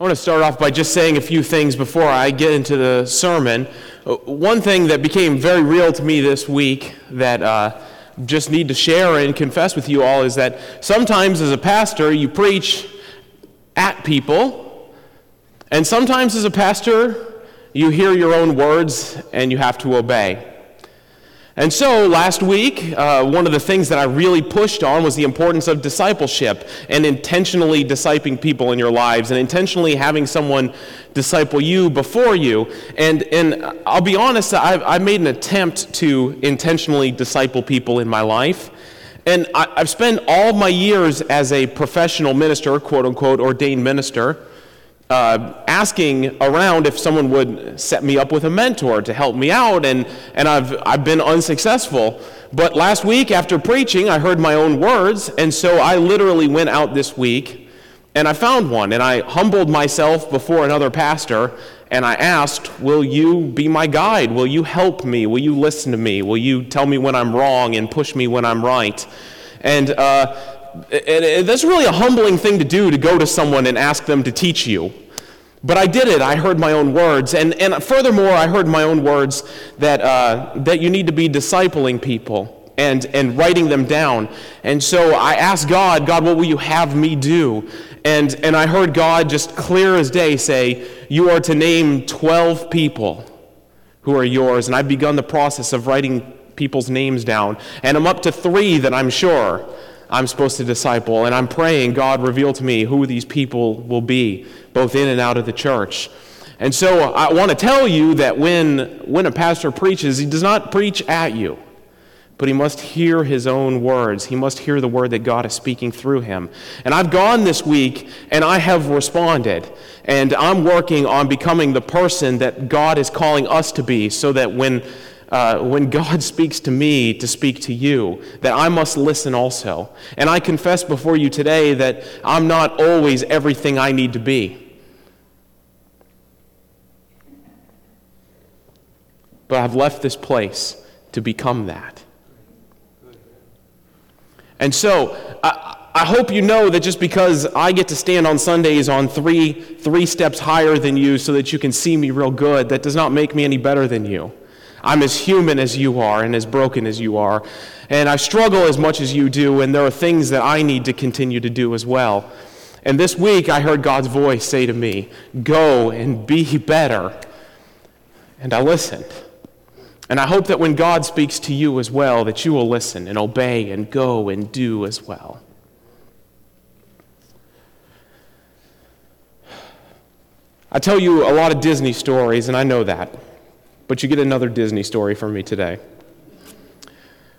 I want to start off by just saying a few things before I get into the sermon. Uh, One thing that became very real to me this week that uh, just need to share and confess with you all is that sometimes as a pastor you preach at people, and sometimes as a pastor you hear your own words and you have to obey. And so last week, uh, one of the things that I really pushed on was the importance of discipleship and intentionally discipling people in your lives and intentionally having someone disciple you before you. And, and I'll be honest, I've, I made an attempt to intentionally disciple people in my life. And I, I've spent all my years as a professional minister, quote unquote, ordained minister uh, asking around if someone would set me up with a mentor to help me out, and, and I've, I've been unsuccessful. But last week, after preaching, I heard my own words, and so I literally went out this week and I found one, and I humbled myself before another pastor, and I asked, Will you be my guide? Will you help me? Will you listen to me? Will you tell me when I'm wrong and push me when I'm right? And uh, and, that's really a humbling thing to do to go to someone and ask them to teach you. But I did it. I heard my own words. And, and furthermore, I heard my own words that, uh, that you need to be discipling people and, and writing them down. And so I asked God, God, what will you have me do? And, and I heard God just clear as day say, You are to name 12 people who are yours. And I've begun the process of writing people's names down. And I'm up to three that I'm sure I'm supposed to disciple. And I'm praying, God, reveal to me who these people will be, both in and out of the church. And so I want to tell you that when, when a pastor preaches, he does not preach at you, but he must hear his own words. He must hear the word that God is speaking through him. And I've gone this week and I have responded. And I'm working on becoming the person that God is calling us to be so that when uh, when God speaks to me to speak to you, that I must listen also. And I confess before you today that I'm not always everything I need to be. But I've left this place to become that. And so, I, I hope you know that just because I get to stand on Sundays on three, three steps higher than you so that you can see me real good, that does not make me any better than you. I'm as human as you are and as broken as you are. And I struggle as much as you do, and there are things that I need to continue to do as well. And this week, I heard God's voice say to me, Go and be better. And I listened. And I hope that when God speaks to you as well, that you will listen and obey and go and do as well. I tell you a lot of Disney stories, and I know that. But you get another Disney story from me today.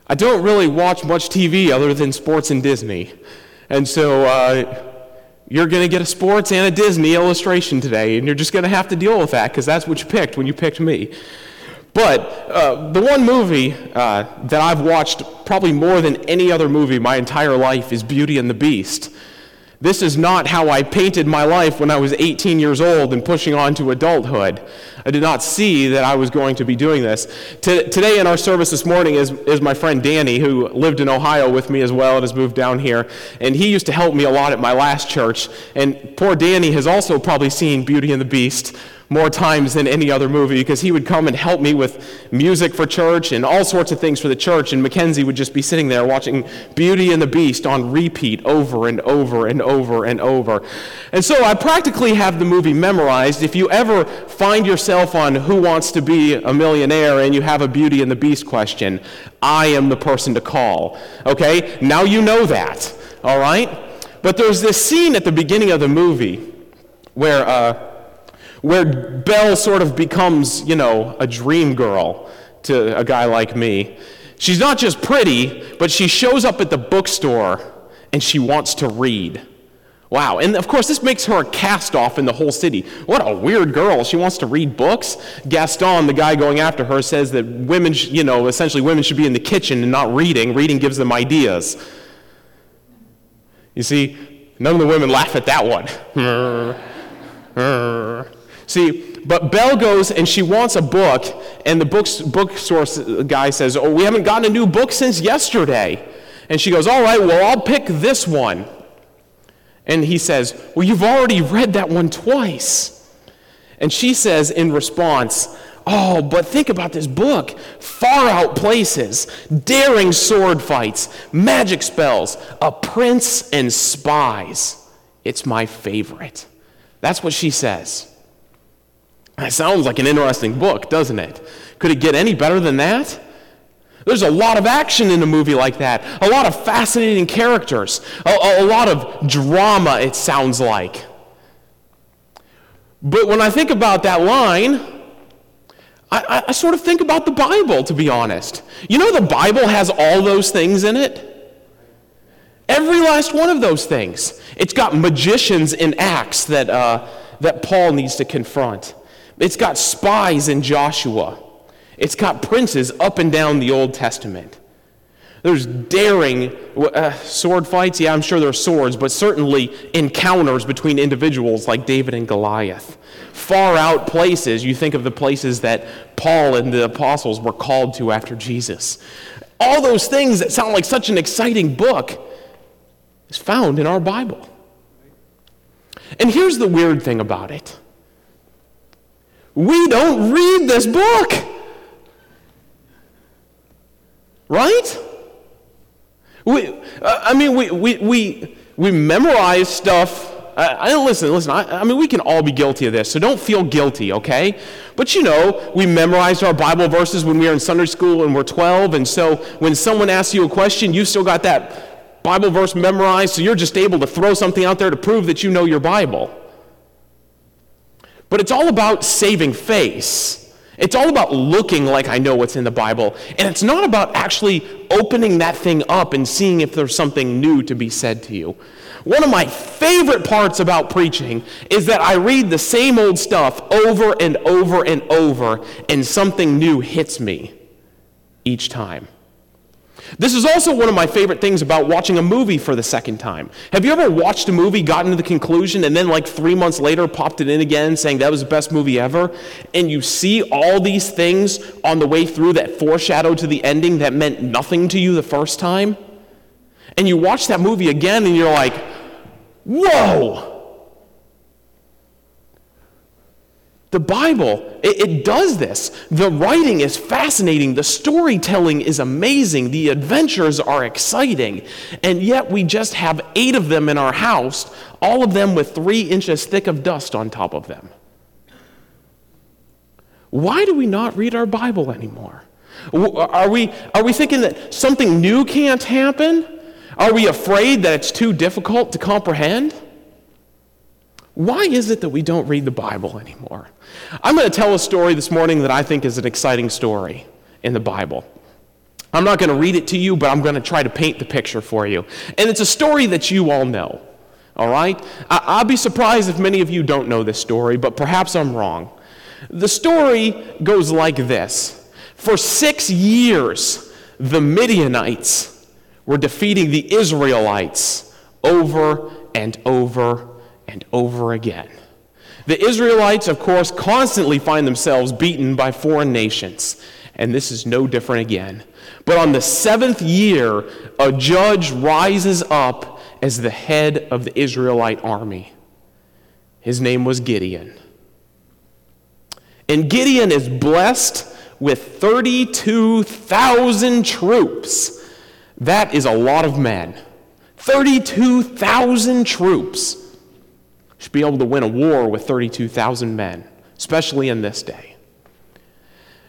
I don't really watch much TV other than sports and Disney. And so uh, you're going to get a sports and a Disney illustration today, and you're just going to have to deal with that because that's what you picked when you picked me. But uh, the one movie uh, that I've watched probably more than any other movie my entire life is Beauty and the Beast. This is not how I painted my life when I was 18 years old and pushing on to adulthood. I did not see that I was going to be doing this. T- today in our service this morning is, is my friend Danny, who lived in Ohio with me as well and has moved down here. And he used to help me a lot at my last church. And poor Danny has also probably seen Beauty and the Beast more times than any other movie because he would come and help me with music for church and all sorts of things for the church. And Mackenzie would just be sitting there watching Beauty and the Beast on repeat over and over and over and over. And so I practically have the movie memorized. If you ever find yourself on Who Wants to Be a Millionaire and you have a Beauty and the Beast question, I am the person to call. Okay? Now you know that. All right? But there's this scene at the beginning of the movie where. Uh, where Belle sort of becomes, you know, a dream girl to a guy like me. She's not just pretty, but she shows up at the bookstore and she wants to read. Wow. And of course, this makes her a cast off in the whole city. What a weird girl. She wants to read books. Gaston, the guy going after her, says that women, sh- you know, essentially women should be in the kitchen and not reading. Reading gives them ideas. You see, none of the women laugh at that one. See, but Belle goes and she wants a book, and the book, source guy says, Oh, we haven't gotten a new book since yesterday. And she goes, All right, well, I'll pick this one. And he says, Well, you've already read that one twice. And she says in response, Oh, but think about this book. Far out places, daring sword fights, magic spells, a prince and spies. It's my favorite. That's what she says. That sounds like an interesting book, doesn't it? Could it get any better than that? There's a lot of action in a movie like that, a lot of fascinating characters, a, a lot of drama, it sounds like. But when I think about that line, I, I, sort of think about the Bible, to be honest. You know, the Bible has all those things in it. Every last one of those things. It's got magicians in Acts that, uh, that Paul needs to confront. It's got spies in Joshua. It's got princes up and down the Old Testament. There's daring uh, sword fights. Yeah, I'm sure there are swords, but certainly encounters between individuals like David and Goliath. Far out places. You think of the places that Paul and the apostles were called to after Jesus. All those things that sound like such an exciting book is found in our Bible. And here's the weird thing about it we don't read this book. Right? We, I mean, we, we, we, we memorize stuff. I, I listen, listen, I, I, mean, we can all be guilty of this, so don't feel guilty, okay? But you know, we memorized our Bible verses when we were in Sunday school and we're 12, and so when someone asks you a question, you still got that Bible verse memorized, so you're just able to throw something out there to prove that you know your Bible. But it's all about saving face. It's all about looking like I know what's in the Bible. And it's not about actually opening that thing up and seeing if there's something new to be said to you. One of my favorite parts about preaching is that I read the same old stuff over and over and over, and something new hits me each time. This is also one of my favorite things about watching a movie for the second time. Have you ever watched a movie, gotten to the conclusion, and then like three months later popped it in again saying that was the best movie ever? And you see all these things on the way through that foreshadow to the ending that meant nothing to you the first time? And you watch that movie again and you're like, whoa! The Bible, it, it, does this. The writing is fascinating. The storytelling is amazing. The adventures are exciting. And yet we just have eight of them in our house, all of them with three inches thick of dust on top of them. Why do we not read our Bible anymore? Are we, are we thinking that something new can't happen? Are we afraid that it's too difficult to comprehend? Why is it that we don't read the Bible anymore? I'm going to tell a story this morning that I think is an exciting story in the Bible. I'm not going to read it to you, but I'm going to try to paint the picture for you. And it's a story that you all know. All right? I'll be surprised if many of you don't know this story, but perhaps I'm wrong. The story goes like this For six years, the Midianites were defeating the Israelites over and over and over again. The Israelites, of course, constantly find themselves beaten by foreign nations, and this is no different again. But on the seventh year, a judge rises up as the head of the Israelite army. His name was Gideon. And Gideon is blessed with 32,000 troops. That is a lot of men. 32,000 troops should be able to win a war with 32,000 men, especially in this day.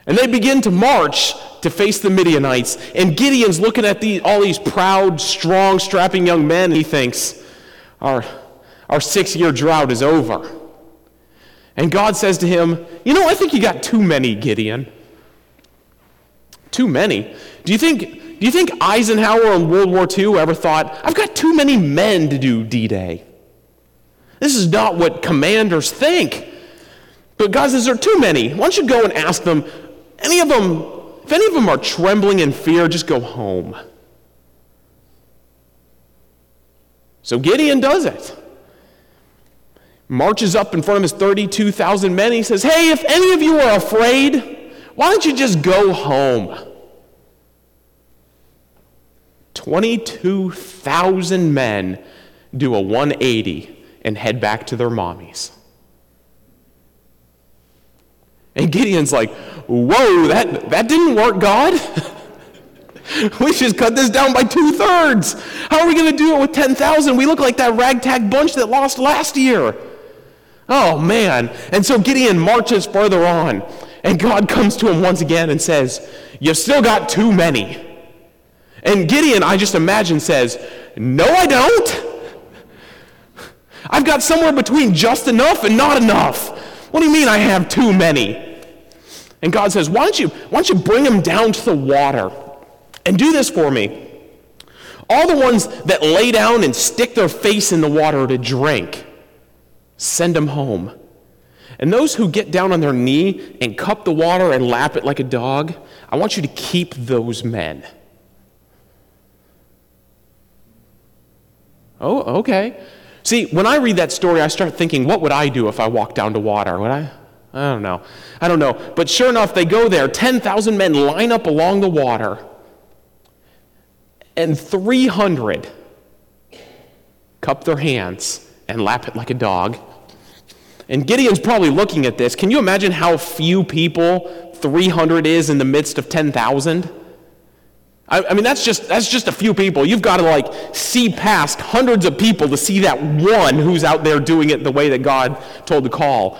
And they begin to march to face the Midianites. And Gideon's looking at the, all these proud, strong, strapping young men, and he thinks, Our, our six year drought is over. And God says to him, You know, I think you got too many, Gideon. Too many. Do you think, do you think Eisenhower in World War II ever thought, I've got too many men to do D Day? This is not what commanders think. But God says there are too many. Why don't you go and ask them, any of them, if any of them are trembling in fear, just go home. So Gideon does it. Marches up in front of his 32,000 men. He says, Hey, if any of you are afraid, why don't you just go home? 22,000 men do a 180 and head back to their mommies. And Gideon's like, Whoa, that, that didn't work, God. we just cut this down by two thirds. How are we going to do it with 10,000? We look like that ragtag bunch that lost last year. Oh, man. And so Gideon marches further on, and God comes to him once again and says, You've still got too many. And Gideon, I just imagine, says, No, I don't. I've got somewhere between just enough and not enough. What do you mean I have too many? And God says, Why don't you, why don't you bring them down to the water? And do this for me. All the ones that lay down and stick their face in the water to drink, send them home. And those who get down on their knee and cup the water and lap it like a dog, I want you to keep those men. Oh, okay. See, when I read that story, I start thinking, what would I do if I walked down to water? Would I? I don't know. I don't know. But sure enough, they go there. 10,000 men line up along the water and 300 cup their hands and lap it like a dog. And Gideon's probably looking at this. Can you imagine how few people 300 is in the midst of 10,000? I, I, mean, that's just, that's just a few people. You've got to like see past hundreds of people to see that one who's out there doing it the way that God told to call.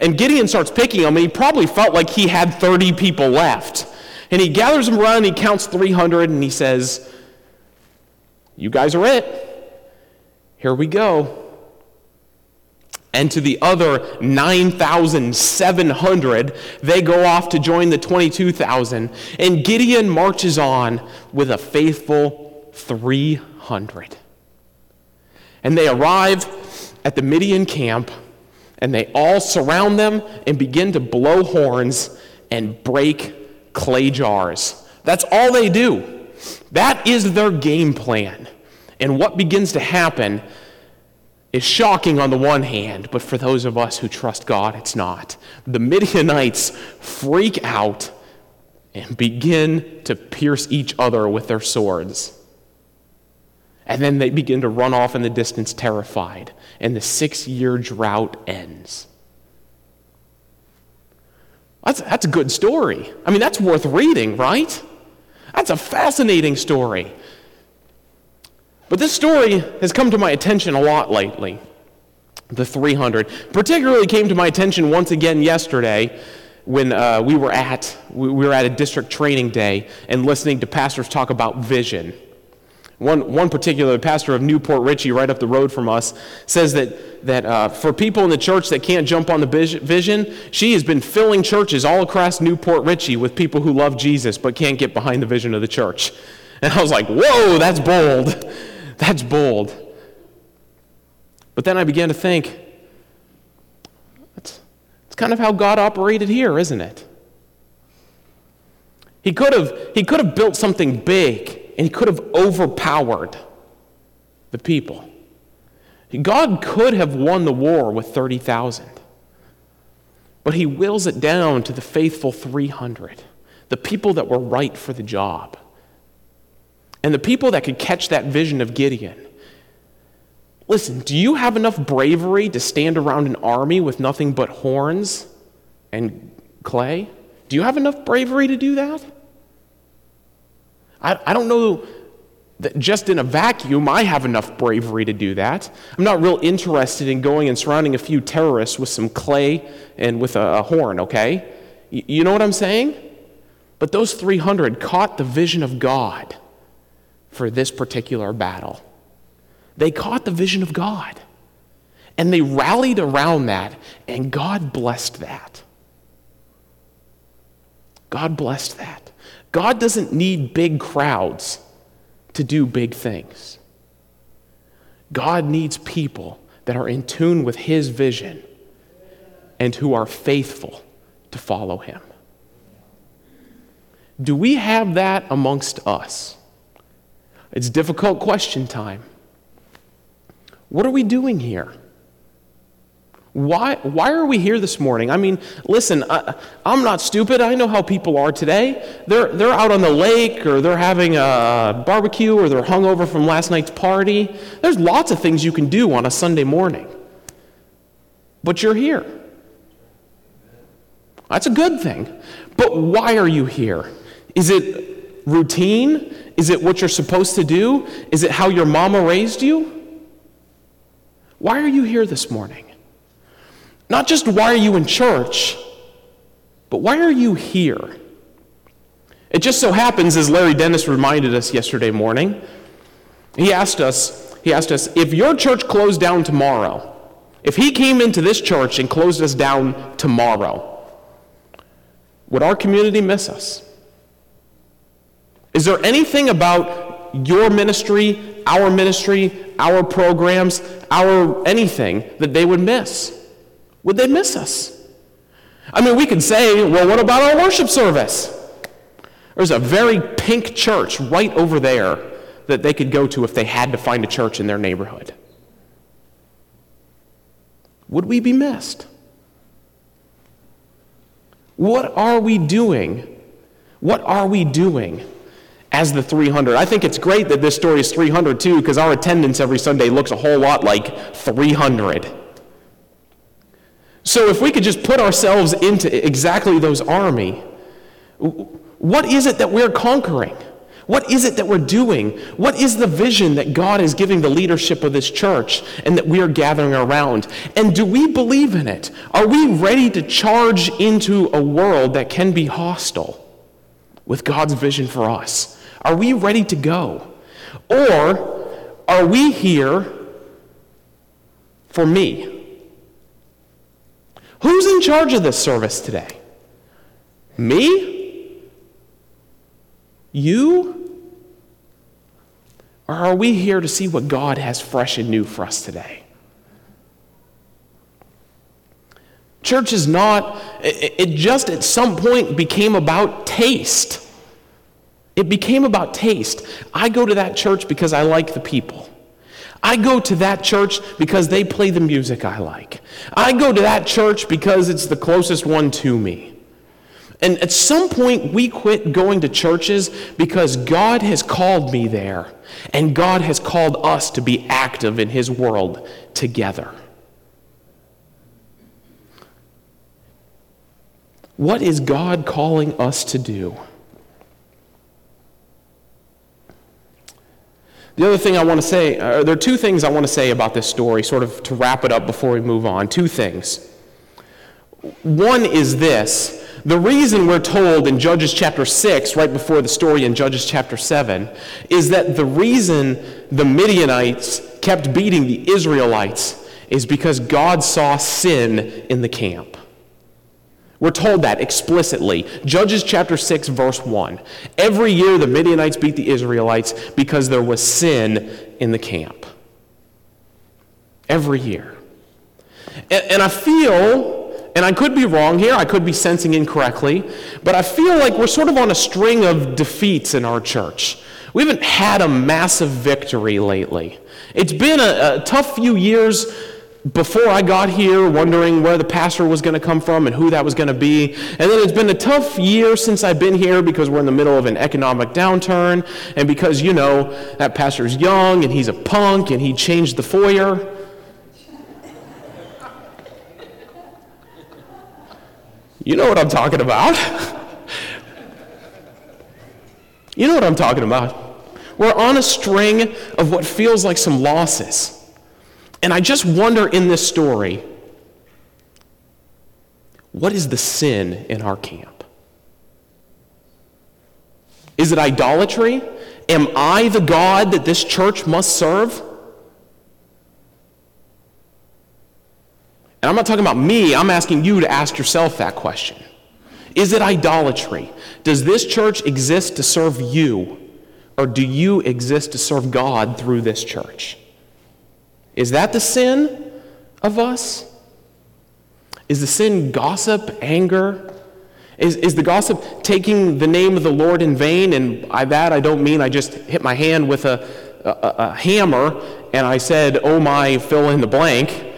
And Gideon starts picking them, and he probably felt like he had 30 people left. And he gathers them around, he counts 300, and he says, you guys are it. Here we go. And to the other 9,700, they go off to join the 22,000. And Gideon marches on with a faithful 300. And they arrive at the Midian camp, and they all surround them and begin to blow horns and break clay jars. That's all they do. That is their game plan. And what begins to happen is shocking on the one hand, but for those of us who trust God, it's not. The Midianites freak out and begin to pierce each other with their swords. And then they begin to run off in the distance, terrified. And the six year drought ends. That's, that's a good story. I mean, that's worth reading, right? That's a fascinating story. But this story has come to my attention a lot lately. The 300 particularly came to my attention once again yesterday when uh, we were at we were at a district training day and listening to pastors talk about vision. One, one particular pastor of New Port Richey, right up the road from us, says that, that uh, for people in the church that can't jump on the vision, she has been filling churches all across New Port Richey with people who love Jesus but can't get behind the vision of the church. And I was like, whoa, that's bold. That's bold. But then I began to think, that's, that's kind of how God operated here, isn't it? He could have, he could have built something big and he could have overpowered the people. God could have won the war with 30,000, but he wills it down to the faithful 300, the people that were right for the job. And the people that could catch that vision of Gideon. Listen, do you have enough bravery to stand around an army with nothing but horns and clay? Do you have enough bravery to do that? I, I don't know that just in a vacuum I have enough bravery to do that. I'm not real interested in going and surrounding a few terrorists with some clay and with a, a horn, okay? Y- you know what I'm saying? But those 300 caught the vision of God for this particular battle. They caught the vision of God. And they rallied around that, and God blessed that. God blessed that. God doesn't need big crowds to do big things. God needs people that are in tune with His vision and who are faithful to follow Him. Do we have that amongst us? It's difficult question time. What are we doing here? Why, why are we here this morning? I mean, listen, I, am not stupid. I know how people are today. They're, they're out on the lake, or they're having a barbecue, or they're hungover from last night's party. There's lots of things you can do on a Sunday morning. But you're here. That's a good thing. But why are you here? Is it routine? Is it what you're supposed to do? Is it how your mama raised you? Why are you here this morning? Not just why are you in church, but why are you here? It just so happens, as Larry Dennis reminded us yesterday morning, he asked us, he asked us, if your church closed down tomorrow, if he came into this church and closed us down tomorrow, would our community miss us? Is there anything about your ministry, our ministry, our programs, our anything that they would miss? Would they miss us? I mean, we could say, well, what about our worship service? There's a very pink church right over there that they could go to if they had to find a church in their neighborhood. Would we be missed? What are we doing? What are we doing as the 300? I think it's great that this story is 300 too, because our attendance every Sunday looks a whole lot like 300. So if we could just put ourselves into exactly those army, what is it that we're conquering? What is it that we're doing? What is the vision that God is giving the leadership of this church and that we are gathering around? And do we believe in it? Are we ready to charge into a world that can be hostile with God's vision for us? Are we ready to go? Or are we here for me? Who's in charge of this service today? Me? You? Or are we here to see what God has fresh and new for us today? Church is not, it just at some point became about taste. It became about taste. I go to that church because I like the people. I go to that church because they play the music I like. I go to that church because it's the closest one to me. And at some point, we quit going to churches because God has called me there, and God has called us to be active in His world together. What is God calling us to do? The other thing I want to say, there are two things I want to say about this story, sort of to wrap it up before we move on. Two things. One is this the reason we're told in Judges chapter 6, right before the story in Judges chapter 7, is that the reason the Midianites kept beating the Israelites is because God saw sin in the camp. We're told that explicitly. Judges chapter 6, verse 1. Every year the Midianites beat the Israelites because there was sin in the camp. Every year. And, and I feel, and I could be wrong here, I could be sensing incorrectly, but I feel like we're sort of on a string of defeats in our church. We haven't had a massive victory lately. It's been a, a tough few years before I got here, wondering where the pastor was going to come from and who that was going to be. And then it's been a tough year since I've been here because we're in the middle of an economic downturn and because, you know, that pastor's young and he's a punk and he changed the foyer. You know what I'm talking about. you know what I'm talking about. We're on a string of what feels like some losses. And I just wonder in this story what is the sin in our camp? Is it idolatry? Am I the God that this church must serve? And I'm not talking about me, I'm asking you to ask yourself that question. Is it idolatry? Does this church exist to serve you, or do you exist to serve God through this church? Is that the sin of us? Is the sin gossip, anger? Is, is the gossip taking the name of the Lord in vain? And by that I don't mean I just hit my hand with a, a, a hammer and I said, oh my, fill in the blank.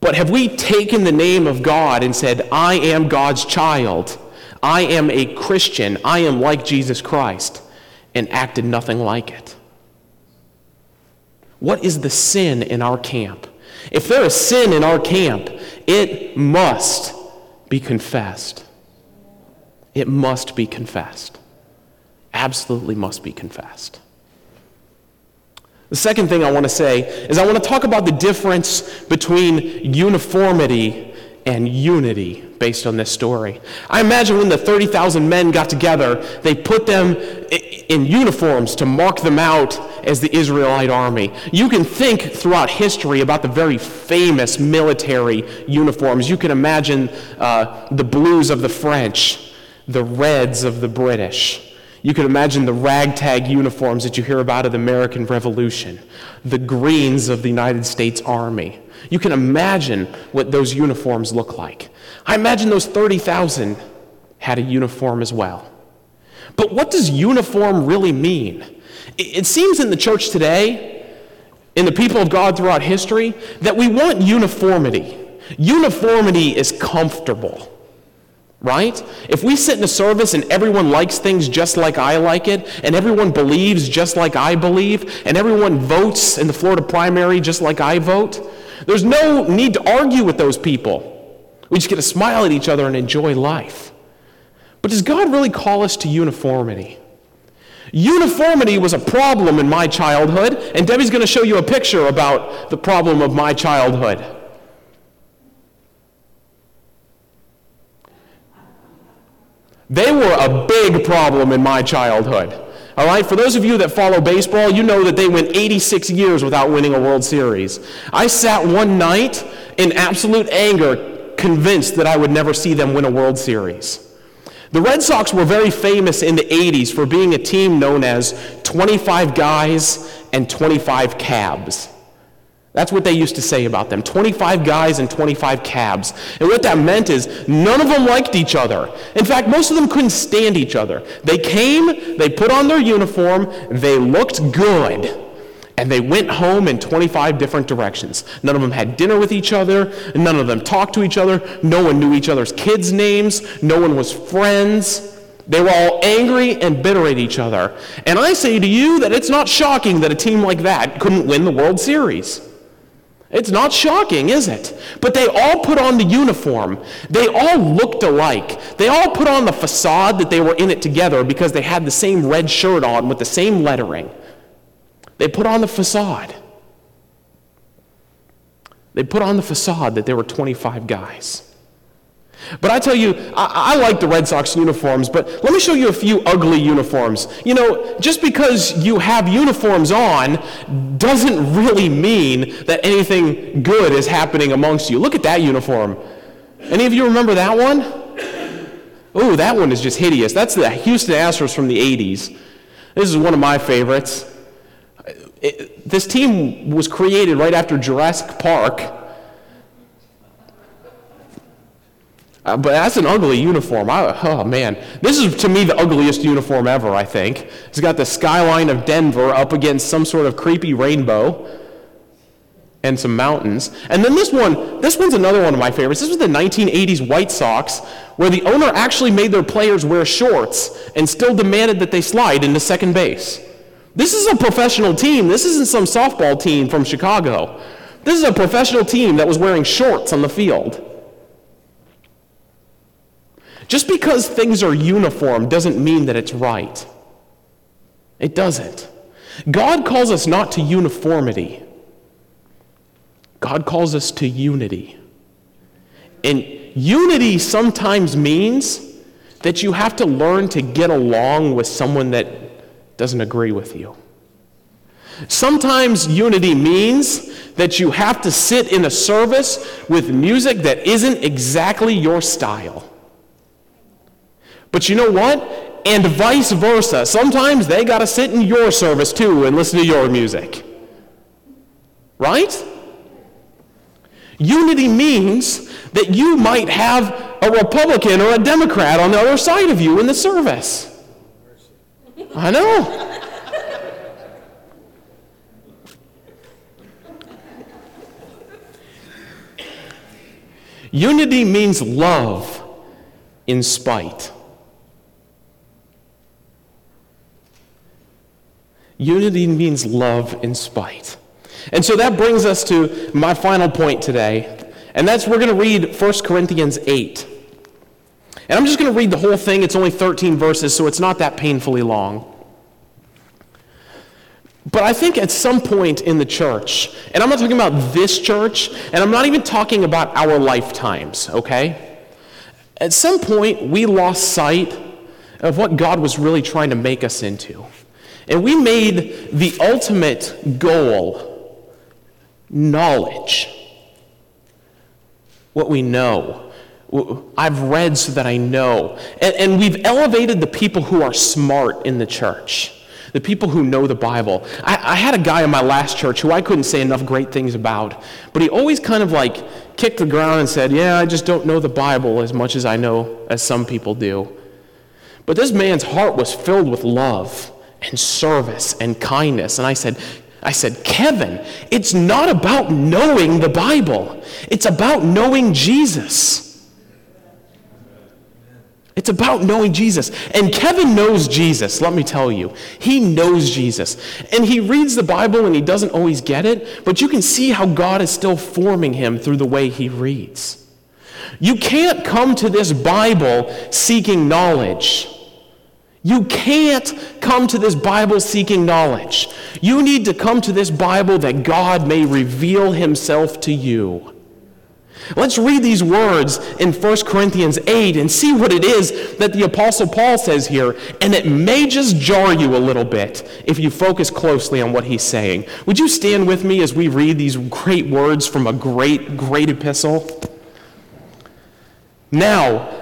But have we taken the name of God and said, I am God's child? I am a Christian. I am like Jesus Christ, and acted nothing like it? What is the sin in our camp? If there is sin in our camp, it must be confessed. It must be confessed. Absolutely must be confessed. The second thing I want to say is I want to talk about the difference between uniformity and unity based on this story. I imagine when the 30,000 men got together, they put them in uniforms to mark them out as the Israelite army. You can think throughout history about the very famous military uniforms. You can imagine uh, the blues of the French, the reds of the British. You can imagine the ragtag uniforms that you hear about of the American Revolution, the greens of the United States Army. You can imagine what those uniforms look like. I imagine those 30,000 had a uniform as well. But what does uniform really mean? It seems in the church today, in the people of God throughout history, that we want uniformity. Uniformity is comfortable right? If we sit in a service and everyone likes things just like I like it, and everyone believes just like I believe, and everyone votes in the Florida primary just like I vote, there's no need to argue with those people. We just get to smile at each other and enjoy life. But does God really call us to uniformity? Uniformity was a problem in my childhood, and Debbie's going to show you a picture about the problem of my childhood. They were a big problem in my childhood. All right, for those of you that follow baseball, you know that they went 86 years without winning a World Series. I sat one night in absolute anger, convinced that I would never see them win a World Series. The Red Sox were very famous in the 80s for being a team known as 25 guys and 25 cabs. That's what they used to say about them 25 guys and 25 cabs. And what that meant is none of them liked each other. In fact, most of them couldn't stand each other. They came, they put on their uniform, they looked good, and they went home in 25 different directions. None of them had dinner with each other, none of them talked to each other, no one knew each other's kids' names, no one was friends. They were all angry and bitter at each other. And I say to you that it's not shocking that a team like that couldn't win the World Series. It's not shocking, is it? But they all put on the uniform. They all looked alike. They all put on the facade that they were in it together because they had the same red shirt on with the same lettering. They put on the facade. They put on the facade that there were 25 guys. But I tell you, I, I, like the Red Sox uniforms, but let me show you a few ugly uniforms. You know, just because you have uniforms on doesn't really mean that anything good is happening amongst you. Look at that uniform. Any of you remember that one? Oh, that one is just hideous. That's the Houston Astros from the 80s. This is one of my favorites. It, this team was created right after Jurassic Park Uh, but that's an ugly uniform. I, oh man, this is to me the ugliest uniform ever. I think it's got the skyline of Denver up against some sort of creepy rainbow and some mountains. And then this one, this one's another one of my favorites. This was the 1980s White Sox, where the owner actually made their players wear shorts and still demanded that they slide into second base. This is a professional team. This isn't some softball team from Chicago. This is a professional team that was wearing shorts on the field. Just because things are uniform doesn't mean that it's right. It doesn't. God calls us not to uniformity, God calls us to unity. And unity sometimes means that you have to learn to get along with someone that doesn't agree with you. Sometimes unity means that you have to sit in a service with music that isn't exactly your style. But you know what? And vice versa. Sometimes they got to sit in your service too and listen to your music. Right? Unity means that you might have a Republican or a Democrat on the other side of you in the service. I know. Unity means love in spite. Unity means love in spite. And so that brings us to my final point today, and that's we're going to read 1 Corinthians 8. And I'm just going to read the whole thing. It's only 13 verses, so it's not that painfully long. But I think at some point in the church, and I'm not talking about this church, and I'm not even talking about our lifetimes, okay? At some point, we lost sight of what God was really trying to make us into. And we made the ultimate goal knowledge. What we know. I've read so that I know. And, and, we've elevated the people who are smart in the church, the people who know the Bible. I, I had a guy in my last church who I couldn't say enough great things about, but he always kind of like kicked the ground and said, Yeah, I just don't know the Bible as much as I know as some people do. But this man's heart was filled with love and service and kindness. And I said, I said, Kevin, it's not about knowing the Bible, it's about knowing Jesus. It's about knowing Jesus. And Kevin knows Jesus, let me tell you. He knows Jesus. And he reads the Bible and he doesn't always get it, but you can see how God is still forming him through the way he reads. You can't come to this Bible seeking knowledge. You can't come to this Bible seeking knowledge. You need to come to this Bible that God may reveal himself to you. Let's read these words in 1 Corinthians 8 and see what it is that the Apostle Paul says here. And it may just jar you a little bit if you focus closely on what he's saying. Would you stand with me as we read these great words from a great, great epistle? Now,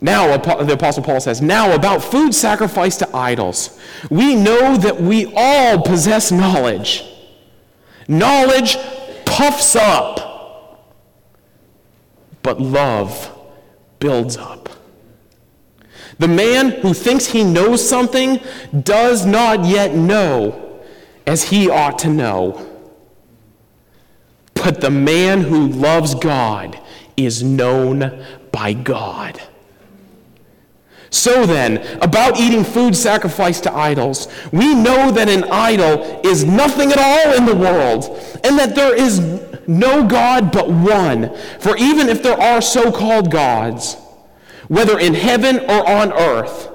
now, the Apostle Paul says, now about food sacrificed to idols. We know that we all possess knowledge. Knowledge puffs up, but love builds up. The man who thinks he knows something does not yet know as he ought to know. But the man who loves God is known by God. So then, about eating food sacrificed to idols, we know that an idol is nothing at all in the world, and that there is no God but one. For even if there are so called gods, whether in heaven or on earth,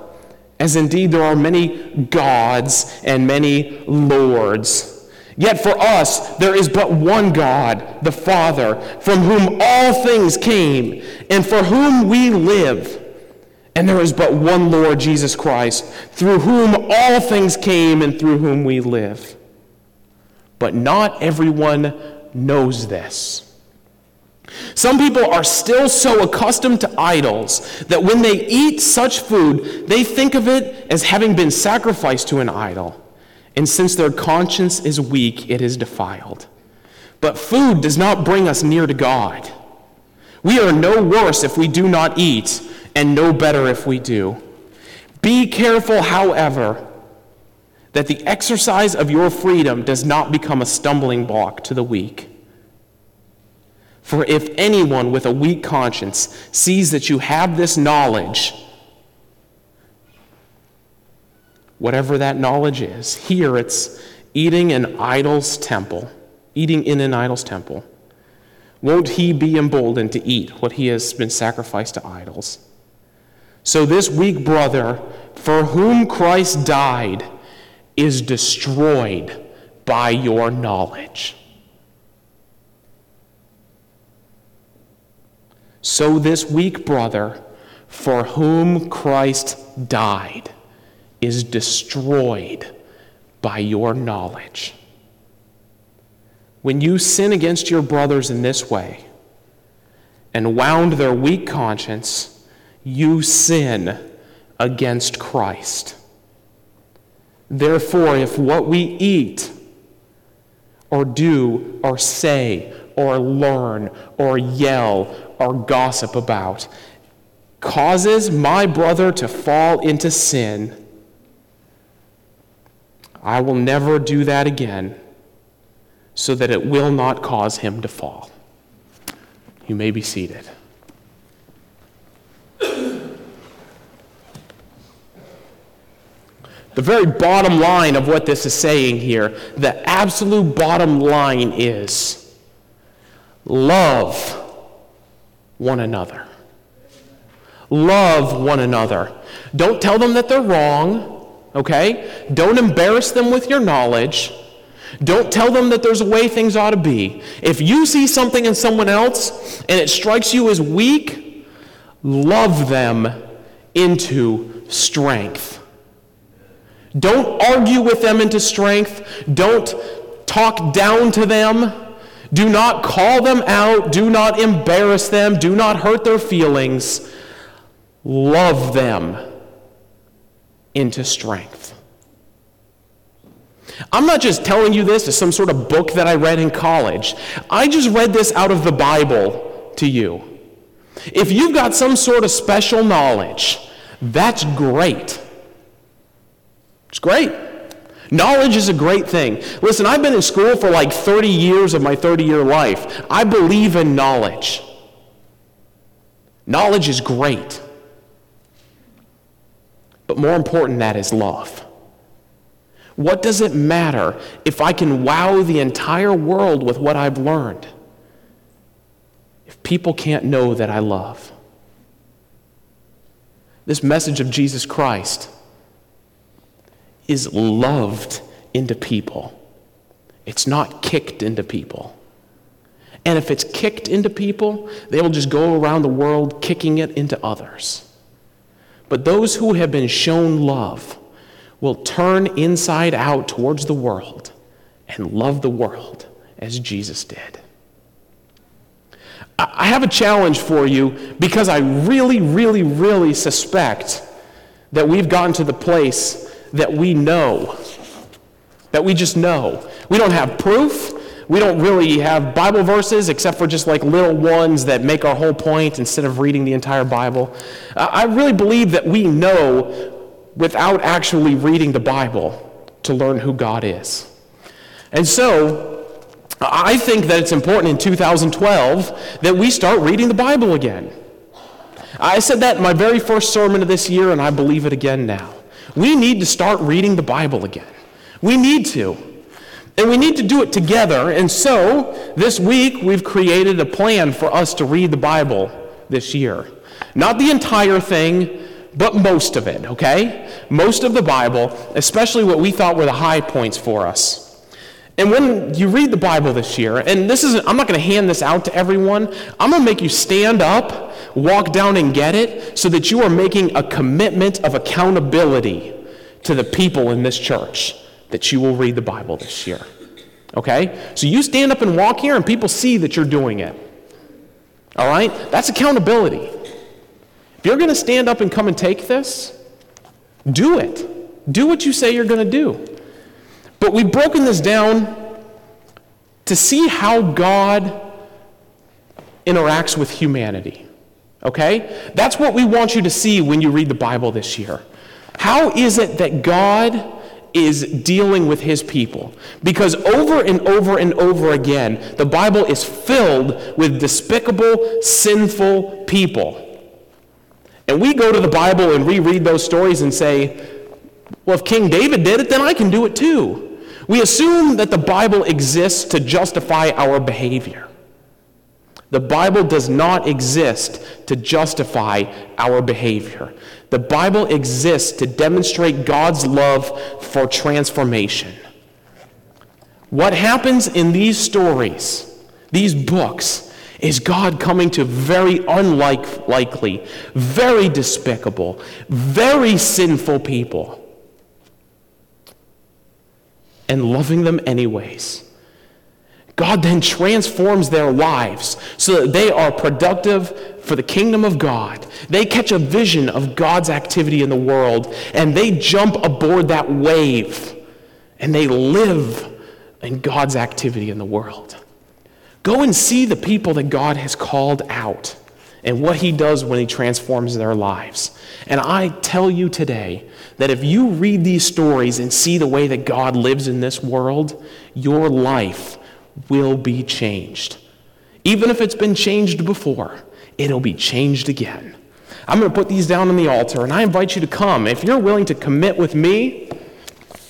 as indeed there are many gods and many lords, yet for us there is but one God, the Father, from whom all things came, and for whom we live. And there is but one Lord, Jesus Christ, through whom all things came and through whom we live. But not everyone knows this. Some people are still so accustomed to idols that when they eat such food, they think of it as having been sacrificed to an idol. And since their conscience is weak, it is defiled. But food does not bring us near to God. We are no worse if we do not eat and know better if we do. Be careful, however, that the exercise of your freedom does not become a stumbling block to the weak. For if anyone with a weak conscience sees that you have this knowledge, whatever that knowledge is, here it's eating an idol's temple, eating in an idol's temple, won't he be emboldened to eat what he has been sacrificed to idols? So this weak brother, for whom Christ died, is destroyed by your knowledge. So this weak brother, for whom Christ died, is destroyed by your knowledge. When you sin against your brothers in this way and wound their weak conscience, you sin against Christ. Therefore, if what we eat or do or say or learn or yell or gossip about causes my brother to fall into sin, I will never do that again so that it will not cause him to fall. You may be seated. The very bottom line of what this is saying here, the absolute bottom line is love one another. Love one another. Don't tell them that they're wrong, okay? Don't embarrass them with your knowledge. Don't tell them that there's a way things ought to be. If you see something in someone else and it strikes you as weak, love them into strength. Don't argue with them into strength. Don't talk down to them. Do not call them out. Do not embarrass them. Do not hurt their feelings. Love them into strength. I'm not just telling you this as some sort of book that I read in college. I just read this out of the Bible to you. If you've got some sort of special knowledge, that's great. It's great. Knowledge is a great thing. Listen, I've been in school for like 30 years of my 30 year life. I believe in knowledge. Knowledge is great. But more important than that is love. What does it matter if I can wow the entire world with what I've learned if people can't know that I love? This message of Jesus Christ is loved into people. It's not kicked into people. And if it's kicked into people, they will just go around the world kicking it into others. But those who have been shown love will turn inside out towards the world and love the world as Jesus did. I have a challenge for you because I really, really, really suspect that we've gotten to the place that we know, that we just know. We don't have proof. We don't really have Bible verses except for just like little ones that make our whole point instead of reading the entire Bible. I really believe that we know without actually reading the Bible to learn who God is. And so, I think that it's important in 2012 that we start reading the Bible again. I said that in my very first sermon of this year, and I believe it again now. We need to start reading the Bible again. We need to. And we need to do it together. And so, this week, we've created a plan for us to read the Bible this year. Not the entire thing, but most of it, okay? Most of the Bible, especially what we thought were the high points for us. And when you read the Bible this year, and this is, I'm not going to hand this out to everyone, I'm going to make you stand up, walk down and get it, so that you are making a commitment of accountability to the people in this church that you will read the Bible this year. Okay? So you stand up and walk here, and people see that you're doing it. All right? That's accountability. If you're going to stand up and come and take this, do it. Do what you say you're going to do. But we've broken this down to see how God interacts with humanity. Okay? That's what we want you to see when you read the Bible this year. How is it that God is dealing with his people? Because over and over and over again, the Bible is filled with despicable, sinful people. And we go to the Bible and reread those stories and say, well, if King David did it, then I can do it too. We assume that the Bible exists to justify our behavior. The Bible does not exist to justify our behavior. The Bible exists to demonstrate God's love for transformation. What happens in these stories, these books, is God coming to very unlikely, very despicable, very sinful people and loving them anyways. God then transforms their lives so that they are productive for the kingdom of God. They catch a vision of God's activity in the world and they jump aboard that wave and they live in God's activity in the world. Go and see the people that God has called out and what he does when he transforms their lives. And I tell you today that if you read these stories and see the way that God lives in this world, your life will be changed. Even if it's been changed before, it'll be changed again. I'm going to put these down on the altar, and I invite you to come. If you're willing to commit with me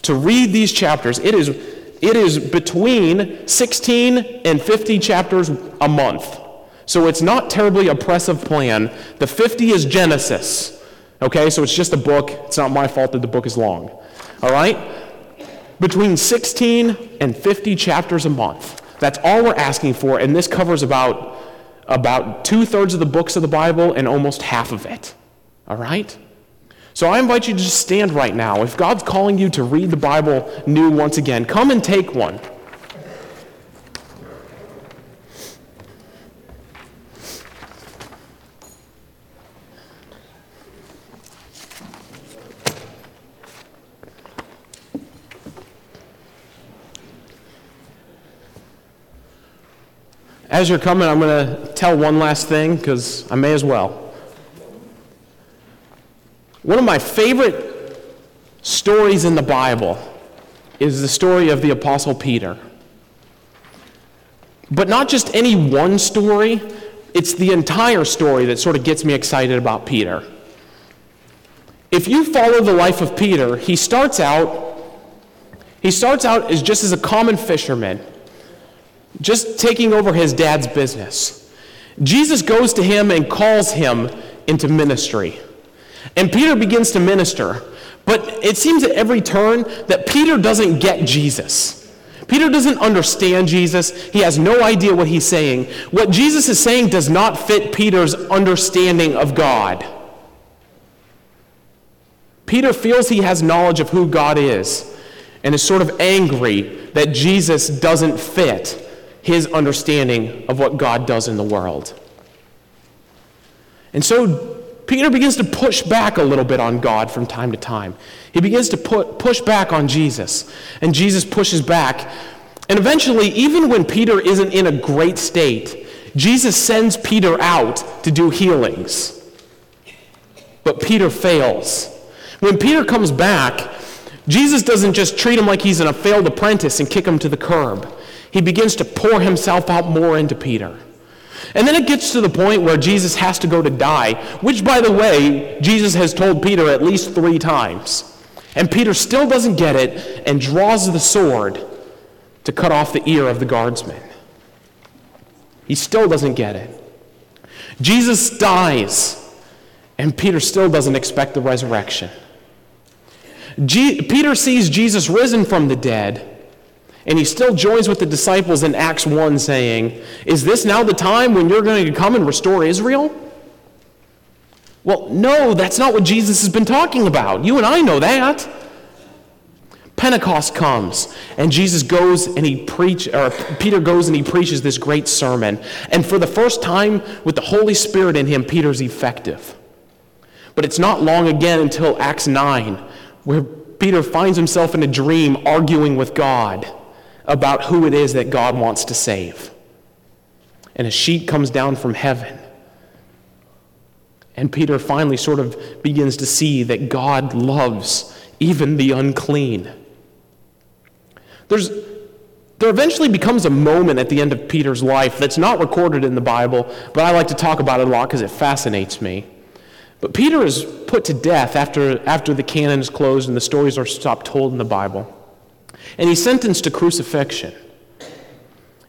to read these chapters, it is, it is between 16 and 50 chapters a month. So it's not terribly oppressive plan. The 50 is Genesis. Okay, so it's just a book. It's not my fault that the book is long. All right? Between 16 and 50 chapters a month. That's all we're asking for, and this covers about, about two thirds of the books of the Bible and almost half of it. All right? So I invite you to just stand right now. If God's calling you to read the Bible new once again, come and take one. As you're coming, I'm going to tell one last thing because I may as well. One of my favorite stories in the Bible is the story of the Apostle Peter. But not just any one story, it's the entire story that sort of gets me excited about Peter. If you follow the life of Peter, he starts out he starts out as just as a common fisherman just taking over his dad's business. Jesus goes to him and calls him into ministry. And Peter begins to minister. But it seems at every turn that Peter doesn't get Jesus. Peter doesn't understand Jesus. He has no idea what he's saying. What Jesus is saying does not fit Peter's understanding of God. Peter feels he has knowledge of who God is and is sort of angry that Jesus doesn't fit his understanding of what God does in the world. And so Peter begins to push back a little bit on God from time to time. He begins to put, push back on Jesus, and Jesus pushes back. And eventually, even when Peter isn't in a great state, Jesus sends Peter out to do healings. But Peter fails. When Peter comes back, Jesus doesn't just treat him like he's a failed apprentice and kick him to the curb he begins to pour himself out more into Peter. And then it gets to the point where Jesus has to go to die, which, by the way, Jesus has told Peter at least three times. And Peter still doesn't get it and draws the sword to cut off the ear of the guardsman. He still doesn't get it. Jesus dies, and Peter still doesn't expect the resurrection. Peter sees Jesus risen from the dead and he still joins with the disciples in Acts 1 saying, Is this now the time when you're going to come and restore Israel? Well, no, that's not what Jesus has been talking about. You and I know that. Pentecost comes, and Jesus goes and he preach, or Peter goes and he preaches this great sermon. And for the first time, with the Holy Spirit in him, Peter's effective. But it's not long again until Acts 9, where Peter finds himself in a dream arguing with God about who it is that God wants to save. And a sheet comes down from heaven. And Peter finally sort of begins to see that God loves even the unclean. There's, there eventually becomes a moment at the end of Peter's life that's not recorded in the Bible, but I like to talk about it a lot because it fascinates me. But Peter is put to death after, after the canon is closed and the stories are stopped told in the Bible and he's sentenced to crucifixion.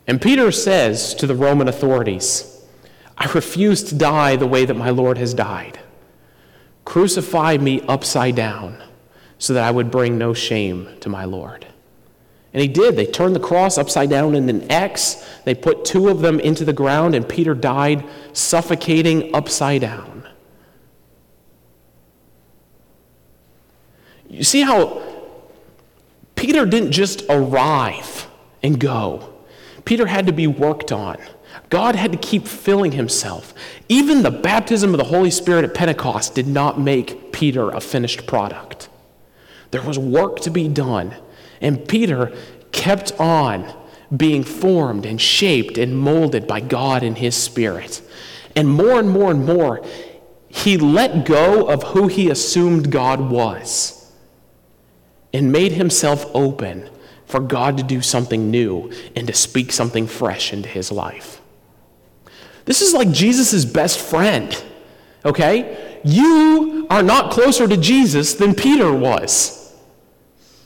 And Peter says to the Roman authorities, I refuse to die the way that my Lord has died. Crucify me upside down so that I would bring no shame to my Lord. And he did. They turned the cross upside down in an X. They put two of them into the ground, and Peter died suffocating upside down. You see how Peter didn't just arrive and go, Peter had to be worked on. God had to keep filling himself. Even the baptism of the Holy Spirit at Pentecost did not make Peter a finished product. There was work to be done, and Peter kept on being formed and shaped and molded by God and his Spirit. And more and more and more, he let go of who he assumed God was and made himself open for God to do something new and to speak something fresh into his life. This is like Jesus' best friend, okay? You are not closer to Jesus than Peter was.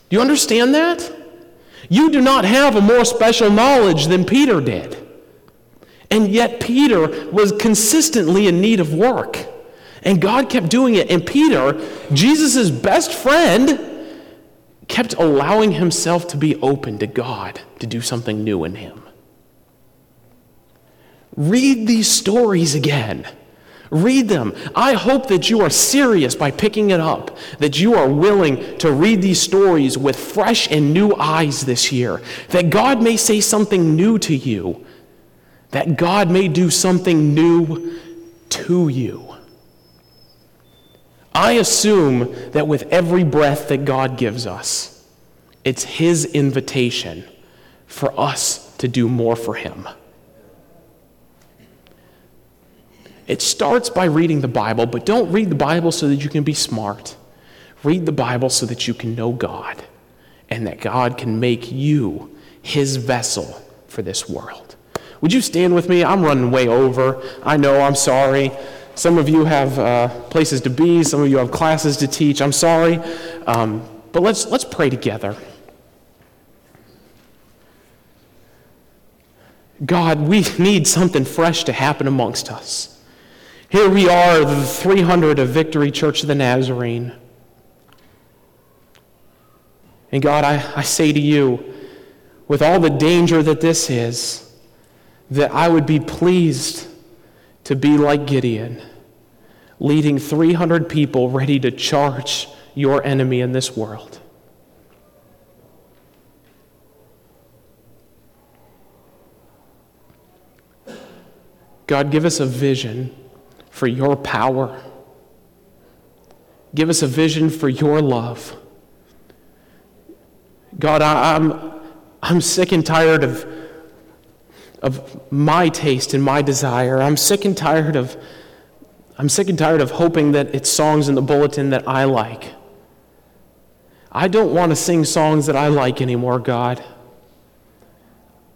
Do you understand that? You do not have a more special knowledge than Peter did. And yet, Peter was consistently in need of work. And God kept doing it. And Peter, Jesus' best friend, kept allowing himself to be open to God to do something new in him. Read these stories again. Read them. I hope that you are serious by picking it up, that you are willing to read these stories with fresh and new eyes this year, that God may say something new to you, that God may do something new to you. I assume that with every breath that God gives us, it's His invitation for us to do more for Him. It starts by reading the Bible, but don't read the Bible so that you can be smart. Read the Bible so that you can know God and that God can make you his vessel for this world. Would you stand with me? I'm running way over. I know, I'm sorry. Some of you have uh, places to be, some of you have classes to teach. I'm sorry. Um, but let's, let's pray together. God, we need something fresh to happen amongst us. Here we are, the 300 of Victory Church of the Nazarene. And God, I, I say to you, with all the danger that this is, that I would be pleased to be like Gideon, leading 300 people ready to charge your enemy in this world. God, give us a vision for your power. Give us a vision for your love. God, I, am I'm sick and tired of, of my taste and my desire. I'm sick and tired of I'm sick and tired of hoping that it's songs in the bulletin that I like. I don't want to sing songs that I like anymore, God.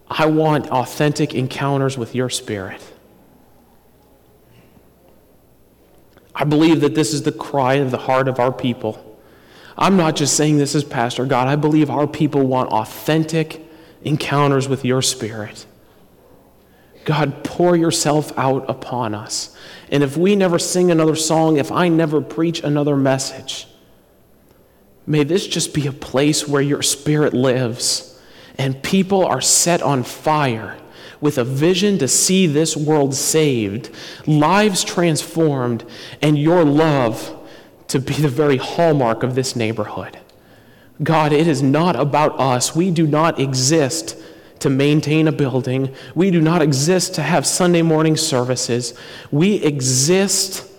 I want authentic encounters with your spirit. I believe that this is the cry of the heart of our people. I'm not just saying this as Pastor God. I believe our people want authentic encounters with your Spirit. God, pour yourself out upon us. And if we never sing another song, if I never preach another message, may this just be a place where your Spirit lives and people are set on fire with a vision to see this world saved, lives transformed, and your love to be the very hallmark of this neighborhood. God, it is not about us. We do not exist to maintain a building. We do not exist to have Sunday morning services. We exist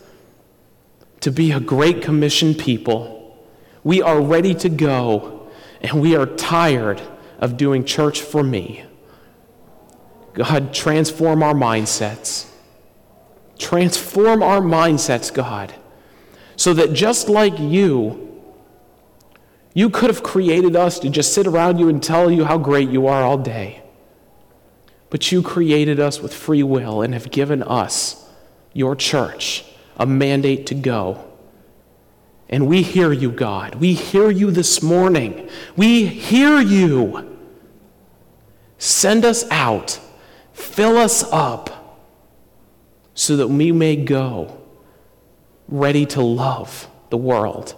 to be a great commission people. We are ready to go, and we are tired of doing church for me. God, transform our mindsets. Transform our mindsets, God, so that just like you, you could have created us to just sit around you and tell you how great you are all day. But you created us with free will and have given us, your church, a mandate to go. And we hear you, God. We hear you this morning. We hear you. Send us out Fill us up so that we may go ready to love the world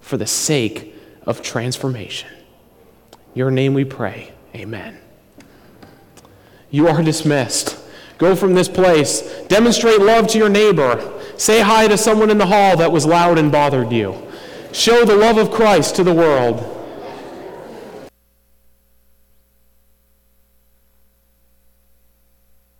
for the sake of transformation. Your name we pray. Amen. You are dismissed. Go from this place. Demonstrate love to your neighbor. Say hi to someone in the hall that was loud and bothered you. Show the love of Christ to the world.